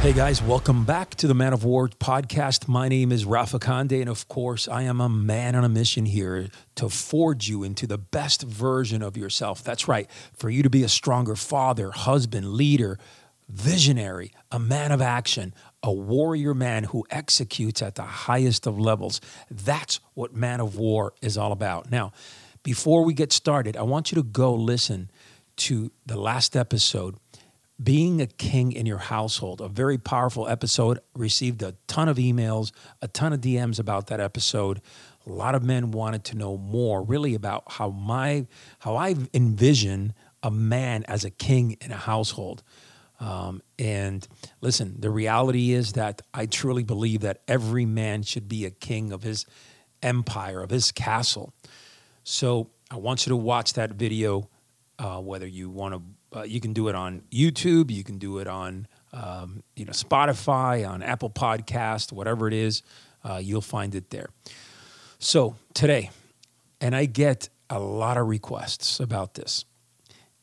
Hey guys, welcome back to the Man of War podcast. My name is Rafa Conde, and of course, I am a man on a mission here to forge you into the best version of yourself. That's right, for you to be a stronger father, husband, leader, visionary, a man of action, a warrior man who executes at the highest of levels. That's what Man of War is all about. Now, before we get started, I want you to go listen to the last episode being a king in your household, a very powerful episode. Received a ton of emails, a ton of DMs about that episode. A lot of men wanted to know more, really, about how my how I envision a man as a king in a household. Um, and listen, the reality is that I truly believe that every man should be a king of his empire, of his castle. So I want you to watch that video, uh, whether you want to uh, you can do it on YouTube. You can do it on um, you know Spotify, on Apple Podcast, whatever it is. Uh, you'll find it there. So today, and I get a lot of requests about this.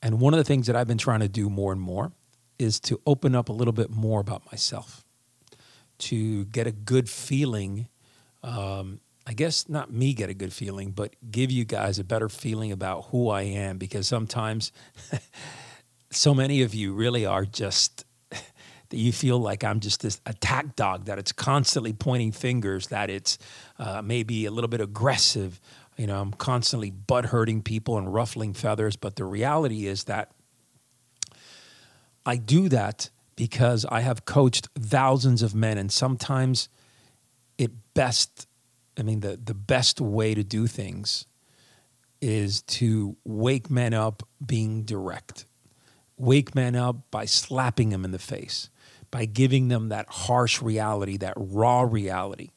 And one of the things that I've been trying to do more and more is to open up a little bit more about myself, to get a good feeling. Um, I guess not me get a good feeling, but give you guys a better feeling about who I am because sometimes so many of you really are just that you feel like I'm just this attack dog that it's constantly pointing fingers, that it's uh, maybe a little bit aggressive. You know, I'm constantly butt hurting people and ruffling feathers. But the reality is that I do that because I have coached thousands of men, and sometimes it best, I mean, the, the best way to do things is to wake men up being direct wake men up by slapping them in the face, by giving them that harsh reality, that raw reality.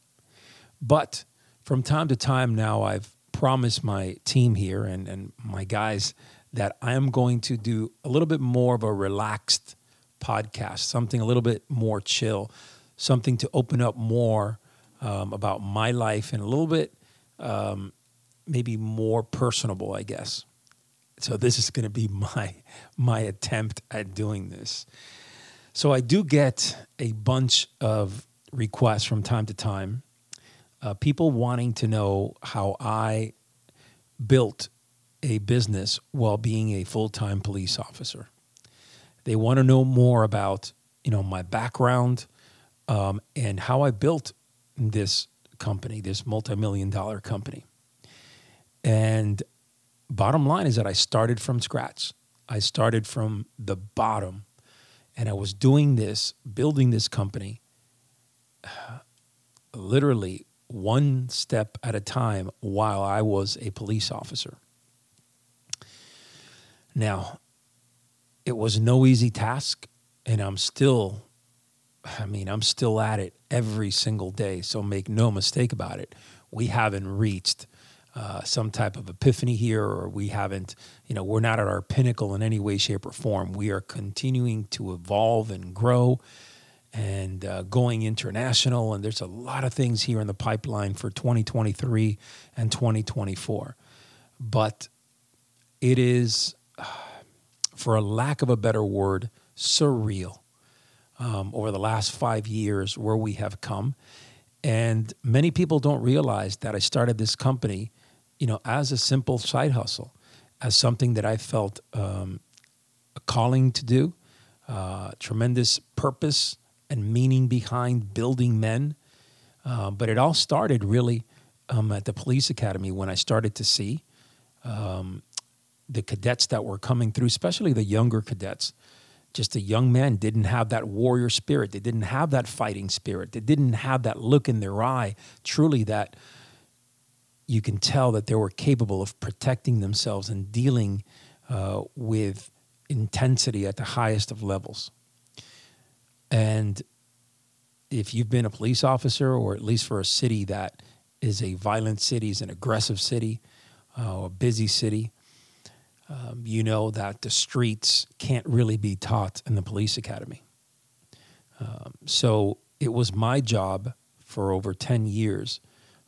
But from time to time now, I've promised my team here and, and my guys that I am going to do a little bit more of a relaxed podcast, something a little bit more chill, something to open up more um, about my life and a little bit um, maybe more personable, I guess. So this is going to be my my attempt at doing this. So I do get a bunch of requests from time to time, uh, people wanting to know how I built a business while being a full time police officer. They want to know more about you know my background um, and how I built this company, this multi million dollar company. And bottom line is that I started from scratch. I started from the bottom and I was doing this, building this company literally one step at a time while I was a police officer. Now, it was no easy task, and I'm still, I mean, I'm still at it every single day. So make no mistake about it. We haven't reached uh, some type of epiphany here, or we haven't, you know, we're not at our pinnacle in any way, shape, or form. We are continuing to evolve and grow and uh, going international. And there's a lot of things here in the pipeline for 2023 and 2024. But it is, for a lack of a better word, surreal um, over the last five years where we have come. And many people don't realize that I started this company you know, as a simple side hustle, as something that I felt um, a calling to do, uh, tremendous purpose and meaning behind building men. Uh, but it all started really um, at the police academy when I started to see um, the cadets that were coming through, especially the younger cadets. Just the young men didn't have that warrior spirit. They didn't have that fighting spirit. They didn't have that look in their eye, truly that you can tell that they were capable of protecting themselves and dealing uh, with intensity at the highest of levels. And if you've been a police officer, or at least for a city that is a violent city, is an aggressive city, uh, a busy city, um, you know that the streets can't really be taught in the police academy. Um, so it was my job for over 10 years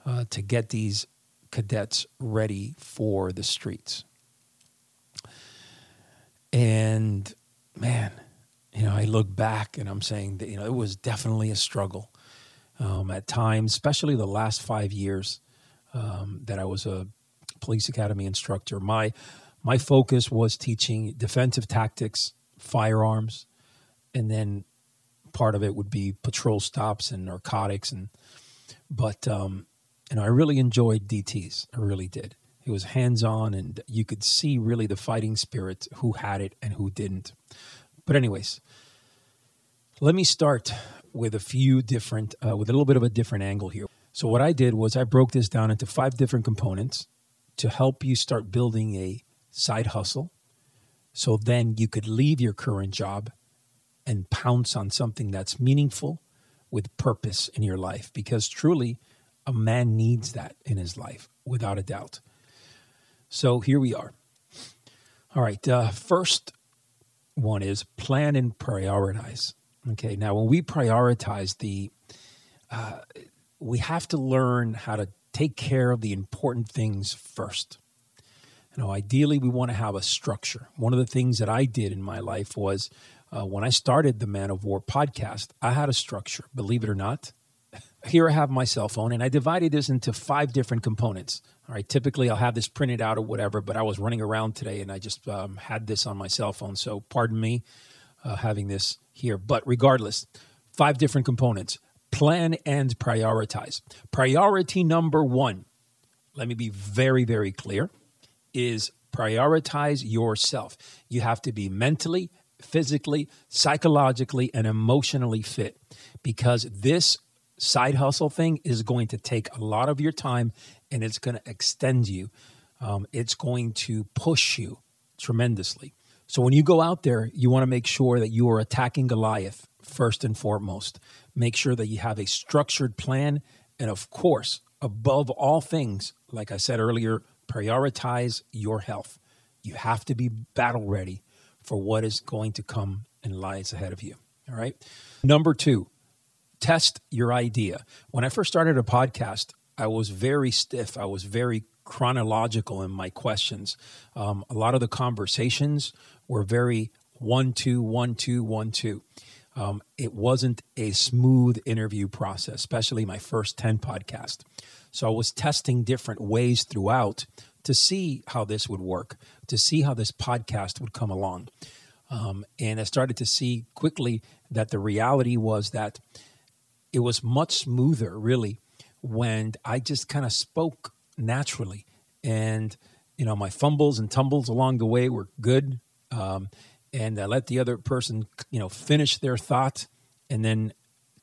uh, to get these cadets ready for the streets. And man, you know, I look back and I'm saying that, you know, it was definitely a struggle um, at times, especially the last five years um, that I was a police academy instructor. My, my focus was teaching defensive tactics, firearms, and then part of it would be patrol stops and narcotics. And, but, um, you know, I really enjoyed DTs. I really did. It was hands on, and you could see really the fighting spirit, who had it and who didn't. But, anyways, let me start with a few different, uh, with a little bit of a different angle here. So, what I did was I broke this down into five different components to help you start building a side hustle. So then you could leave your current job and pounce on something that's meaningful with purpose in your life. Because truly, a man needs that in his life, without a doubt. So here we are. All right. Uh, first one is plan and prioritize. Okay. Now, when we prioritize the, uh, we have to learn how to take care of the important things first. You know, ideally, we want to have a structure. One of the things that I did in my life was uh, when I started the Man of War podcast, I had a structure, believe it or not. Here I have my cell phone, and I divided this into five different components. All right, typically I'll have this printed out or whatever, but I was running around today and I just um, had this on my cell phone. So pardon me uh, having this here. But regardless, five different components plan and prioritize. Priority number one, let me be very, very clear, is prioritize yourself. You have to be mentally, physically, psychologically, and emotionally fit because this side hustle thing is going to take a lot of your time and it's going to extend you. Um, it's going to push you tremendously. So when you go out there, you want to make sure that you are attacking Goliath first and foremost. Make sure that you have a structured plan. And of course, above all things, like I said earlier, prioritize your health. You have to be battle ready for what is going to come and lies ahead of you. All right. Number two, test your idea. When I first started a podcast, I was very stiff. I was very chronological in my questions. Um, a lot of the conversations were very one, two, one, two, one, two. Um, it wasn't a smooth interview process, especially my first 10 podcast. So I was testing different ways throughout to see how this would work, to see how this podcast would come along. Um, and I started to see quickly that the reality was that it was much smoother, really, when I just kind of spoke naturally. And, you know, my fumbles and tumbles along the way were good. Um, and I let the other person, you know, finish their thought and then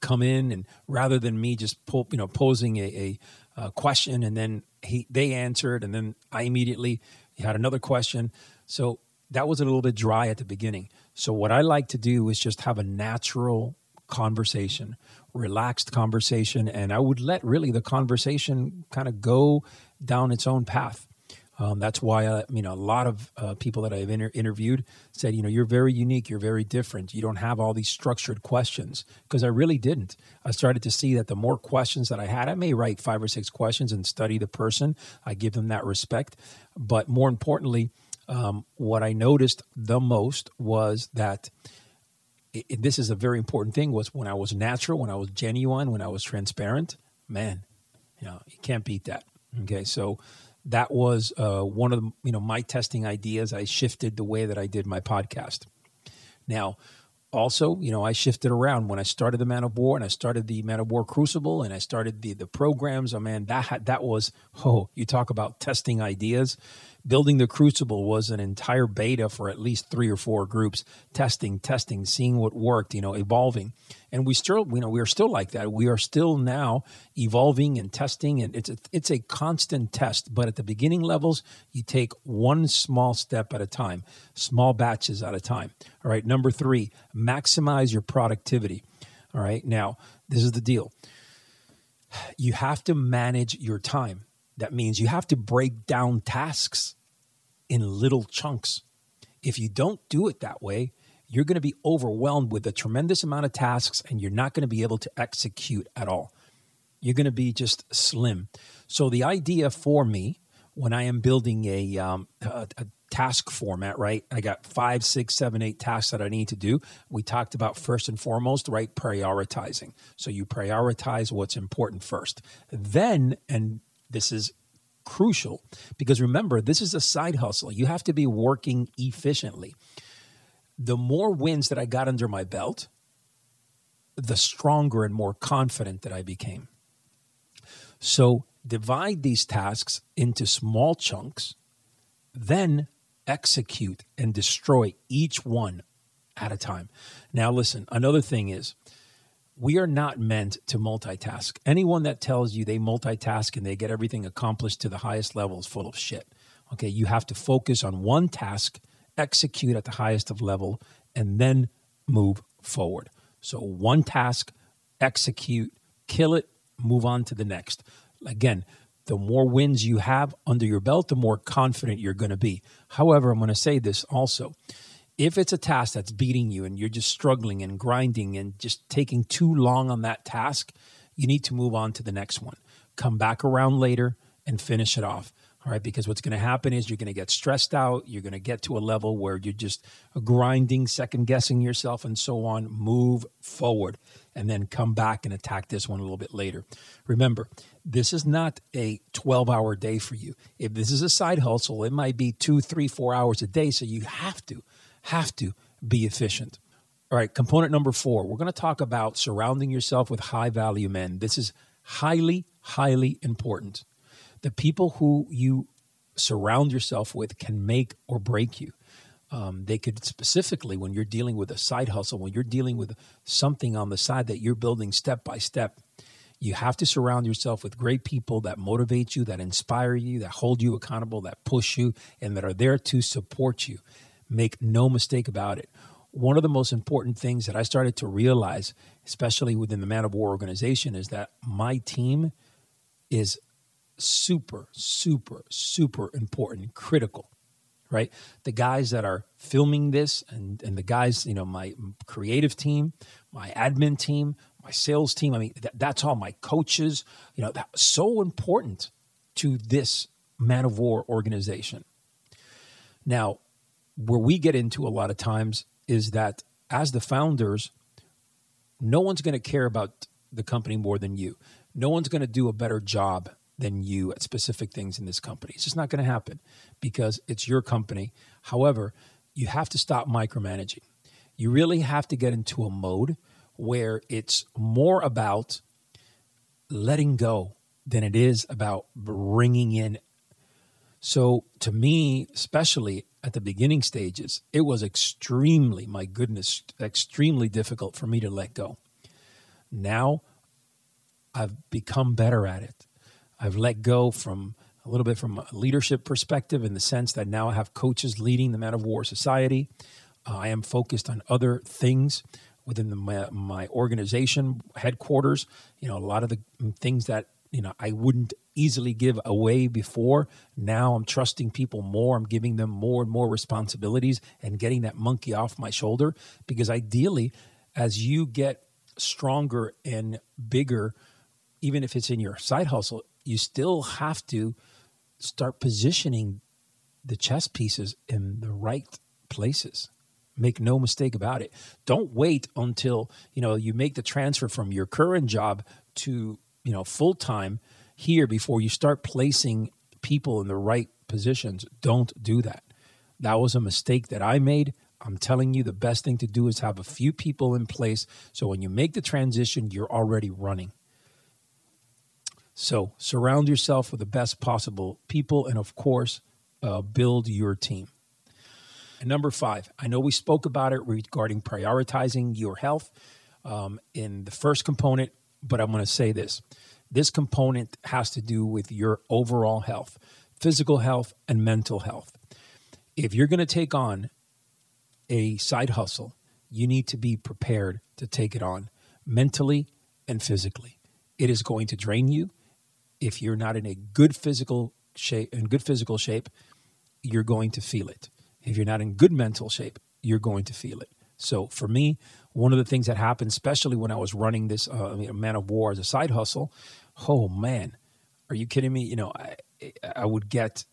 come in. And rather than me just, po- you know, posing a, a, a question and then he, they answered and then I immediately had another question. So that was a little bit dry at the beginning. So what I like to do is just have a natural conversation, relaxed conversation, and I would let really the conversation kind of go down its own path. Um, that's why uh, you know a lot of uh, people that I've inter- interviewed said, you know, you're very unique, you're very different. You don't have all these structured questions because I really didn't. I started to see that the more questions that I had, I may write five or six questions and study the person. I give them that respect, but more importantly, um, what I noticed the most was that. It, this is a very important thing was when I was natural, when I was genuine, when I was transparent, man, you know, you can't beat that. Okay. So, that was uh, one of the, you know my testing ideas. I shifted the way that I did my podcast. Now, also, you know, I shifted around when I started the Man of War and I started the Man of War Crucible and I started the the programs. Oh man, that that was oh, you talk about testing ideas building the crucible was an entire beta for at least three or four groups testing testing seeing what worked you know evolving and we still you know we are still like that. We are still now evolving and testing and it's a, it's a constant test. But at the beginning levels you take one small step at a time small batches at a time. All right number 3 maximize your productivity. All right now this is the deal. You have to manage your time. That means you have to break down tasks in little chunks. If you don't do it that way, you're going to be overwhelmed with a tremendous amount of tasks and you're not going to be able to execute at all. You're going to be just slim. So, the idea for me when I am building a, um, a, a task format, right? I got five, six, seven, eight tasks that I need to do. We talked about first and foremost, right? Prioritizing. So you prioritize what's important first. Then, and this is crucial because remember, this is a side hustle. You have to be working efficiently. The more wins that I got under my belt, the stronger and more confident that I became. So divide these tasks into small chunks, then execute and destroy each one at a time. Now, listen, another thing is we are not meant to multitask. Anyone that tells you they multitask and they get everything accomplished to the highest level is full of shit. Okay, you have to focus on one task, execute at the highest of level, and then move forward. So, one task, execute, kill it, move on to the next. Again, the more wins you have under your belt, the more confident you're going to be. However, I'm going to say this also. If it's a task that's beating you and you're just struggling and grinding and just taking too long on that task, you need to move on to the next one. Come back around later and finish it off. All right, because what's going to happen is you're going to get stressed out. You're going to get to a level where you're just grinding, second guessing yourself, and so on. Move forward and then come back and attack this one a little bit later. Remember, this is not a 12 hour day for you. If this is a side hustle, it might be two, three, four hours a day. So you have to, have to be efficient. All right, component number four, we're going to talk about surrounding yourself with high value men. This is highly, highly important the people who you surround yourself with can make or break you. Um, they could specifically, when you're dealing with a side hustle, when you're dealing with something on the side that you're building step by step, you have to surround yourself with great people that motivate you, that inspire you, that hold you accountable, that push you, and that are there to support you. Make no mistake about it. One of the most important things that I started to realize, especially within the Man of War organization, is that my team is super, super, super important, critical, right? The guys that are filming this and, and the guys, you know, my creative team, my admin team, my sales team, I mean, that, that's all my coaches, you know, that's so important to this Man of War organization. Now, where we get into a lot of times is that as the founders, no one's going to care about the company more than you. No one's going to do a better job than you at specific things in this company. It's just not going to happen because it's your company. However, you have to stop micromanaging. You really have to get into a mode where it's more about letting go than it is about bringing in. So, to me, especially at the beginning stages, it was extremely, my goodness, extremely difficult for me to let go. Now I've become better at it. I've let go from a little bit from a leadership perspective in the sense that now I have coaches leading the Man of War Society. Uh, I am focused on other things within the, my, my, organization headquarters. You know, a lot of the things that you know I wouldn't easily give away before. Now I'm trusting people more. I'm giving them more and more responsibilities and getting that monkey off my shoulder. Because ideally, as you get stronger and bigger, even if it's in your side hustle, you still have to start positioning the chess pieces in the right places. Make no mistake about it. Don't wait until, you know, you make the transfer from your current job to, you know, full time here before you start placing people in the right positions. Don't do that. That was a mistake that I made. I'm telling you, the best thing to do is have a few people in place so when you make the transition, you're already running. So surround yourself with the best possible people, and of course, uh, build your team. And number five, I know we spoke about it regarding prioritizing your health um, in the first component, but I'm going to say this. This component has to do with your overall health, physical health, and mental health. If you're going to take on a side hustle, you need to be prepared to take it on mentally and physically. It is going to drain you if you're not in a good physical shape in good physical shape you're going to feel it if you're not in good mental shape you're going to feel it so for me one of the things that happened especially when i was running this uh, I mean, man of war as a side hustle oh man are you kidding me you know i, I would get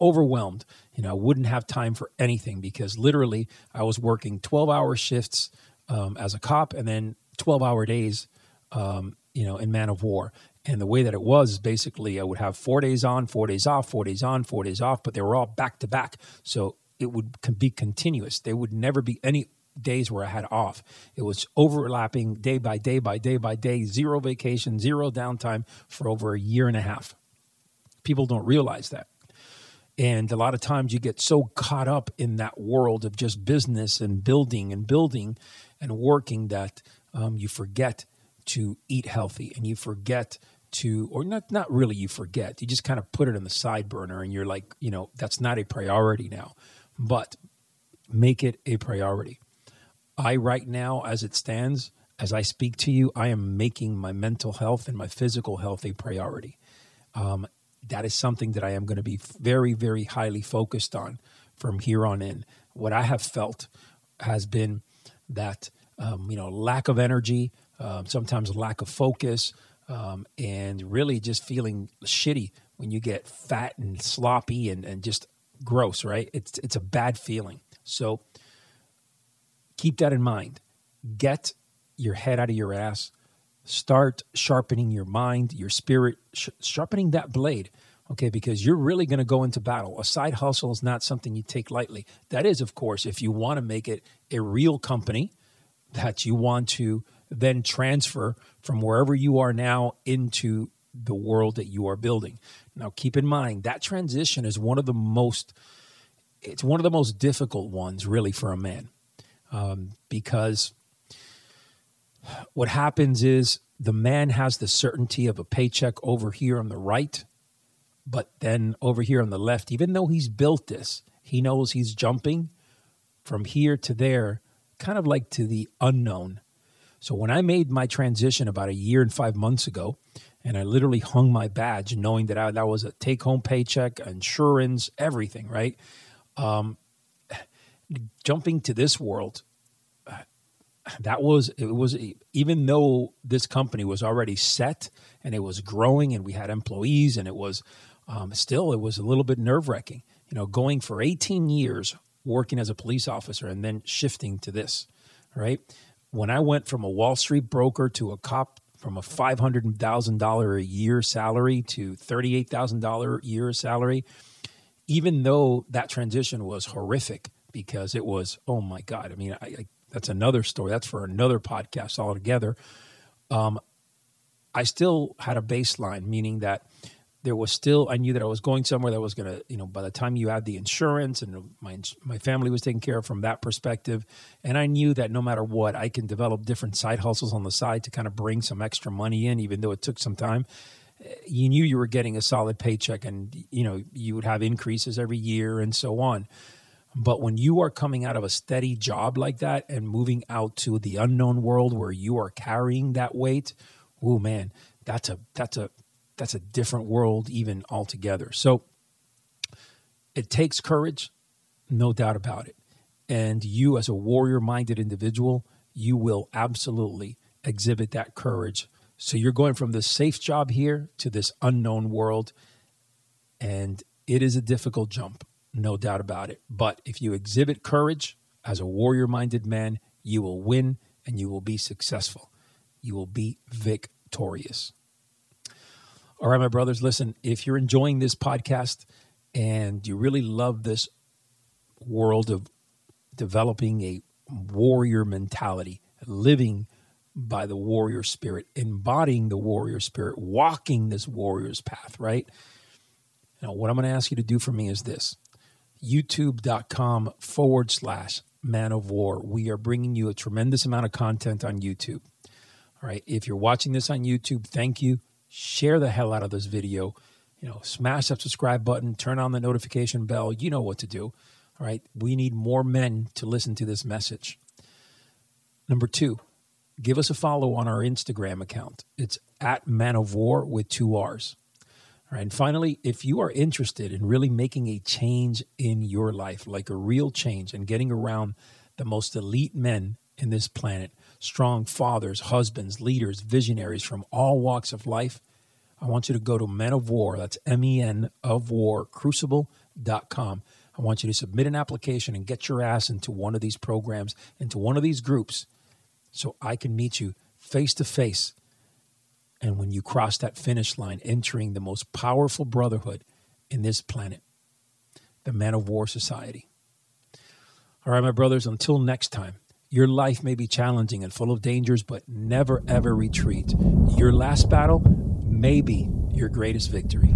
overwhelmed. You know, I wouldn't have time for anything because literally I was working 12 hour shifts um, as a cop and then 12 hour days, um, you know, in Man of War. And the way that it was basically I would have four days on, four days off, four days on, four days off, but they were all back to back. So it would be continuous. There would never be any days where I had off. It was overlapping day by day by day by day, zero vacation, zero downtime for over a year and a half. People don't realize that. And a lot of times you get so caught up in that world of just business and building and building and working that um, you forget to eat healthy and you forget to or not not really you forget you just kind of put it in the side burner and you're like you know that's not a priority now but make it a priority I, right now, as it stands, as I speak to you, I am making my mental health and my physical health a priority. Um, that is something that I am going to be very, very highly focused on from here on in. What I have felt has been that, um, you know, lack of energy, um, sometimes a lack of focus, um, and really just feeling shitty when you get fat and sloppy and, and just gross, right? It's, it's a bad feeling. So, keep that in mind. Get your head out of your ass. Start sharpening your mind, your spirit, sh- sharpening that blade. Okay, because you're really going to go into battle. A side hustle is not something you take lightly. That is, of course, if you want to make it a real company that you want to then transfer from wherever you are now into the world that you are building. Now, keep in mind that transition is one of the most it's one of the most difficult ones really for a man um, because what happens is the man has the certainty of a paycheck over here on the right, but then over here on the left, even though he's built this, he knows he's jumping from here to there, kind of like to the unknown. So when I made my transition about a year and five months ago, and I literally hung my badge knowing that I, that was a take home paycheck, insurance, everything, right? Um, jumping to this world, that was it was even though this company was already set and it was growing and we had employees and it was um, still it was a little bit nerve wracking. You know, going for 18 years working as a police officer and then shifting to this, right? When I went from a Wall Street broker to a cop, from a five hundred thousand dollar a year salary to thirty eight thousand dollar a year salary, even though that transition was horrific, because it was oh my god i mean I, I, that's another story. That's for another podcast altogether. Um, i still had a baseline meaning that there was still i knew that i was going somewhere that was going to you know by the time you add the insurance and my my family was taken care of from that perspective and i knew that no matter what i can develop different side hustles on the side to kind of bring some extra money in even though it took some time. Eh, you knew you were getting a solid paycheck and you know you would have increases every year and so on. But when you are coming out of a steady job like that and moving out to the unknown world where you are carrying that weight, oh man, that's a that's a that's a different world even altogether. So it takes courage, no doubt about it. And you as a warrior-minded individual, you will absolutely exhibit that courage. So you're going from this safe job here to this unknown world and it is a difficult jump no doubt about it. But if you exhibit courage as a warrior minded man, you will win and you will be successful. You will be victorious. All right, my brothers, listen, if you're enjoying this podcast and you really love this world of developing a warrior mentality, living by the warrior spirit, embodying the warrior spirit, walking this warrior's path, right? Now, what I'm going to ask you to do for me is this youtube.com forward slash man of war. We are bringing you a tremendous amount of content on YouTube. All right. If you're watching this on YouTube, thank you. Share the hell out of this video. You know, smash that subscribe button, turn on the notification bell. You know what to do. All right. We need more men to listen to this message. Number two, give us a follow on our Instagram account. It's at man of war with two R's. Right. And finally, if you are interested in really making a change in your life, like a real change, and getting around the most elite men in this planet, strong fathers, husbands, leaders, visionaries from all walks of life, I want you to go to Men of War, that's M E N of War, Crucible manofwar.com. I want you to submit an application and get your ass into one of these programs, into one of these groups, so I can meet you face to face. And when you cross that finish line, entering the most powerful brotherhood in this planet, the Man of War Society. All right, my brothers, until next time, your life may be challenging and full of dangers, but never ever retreat. Your last battle may be your greatest victory.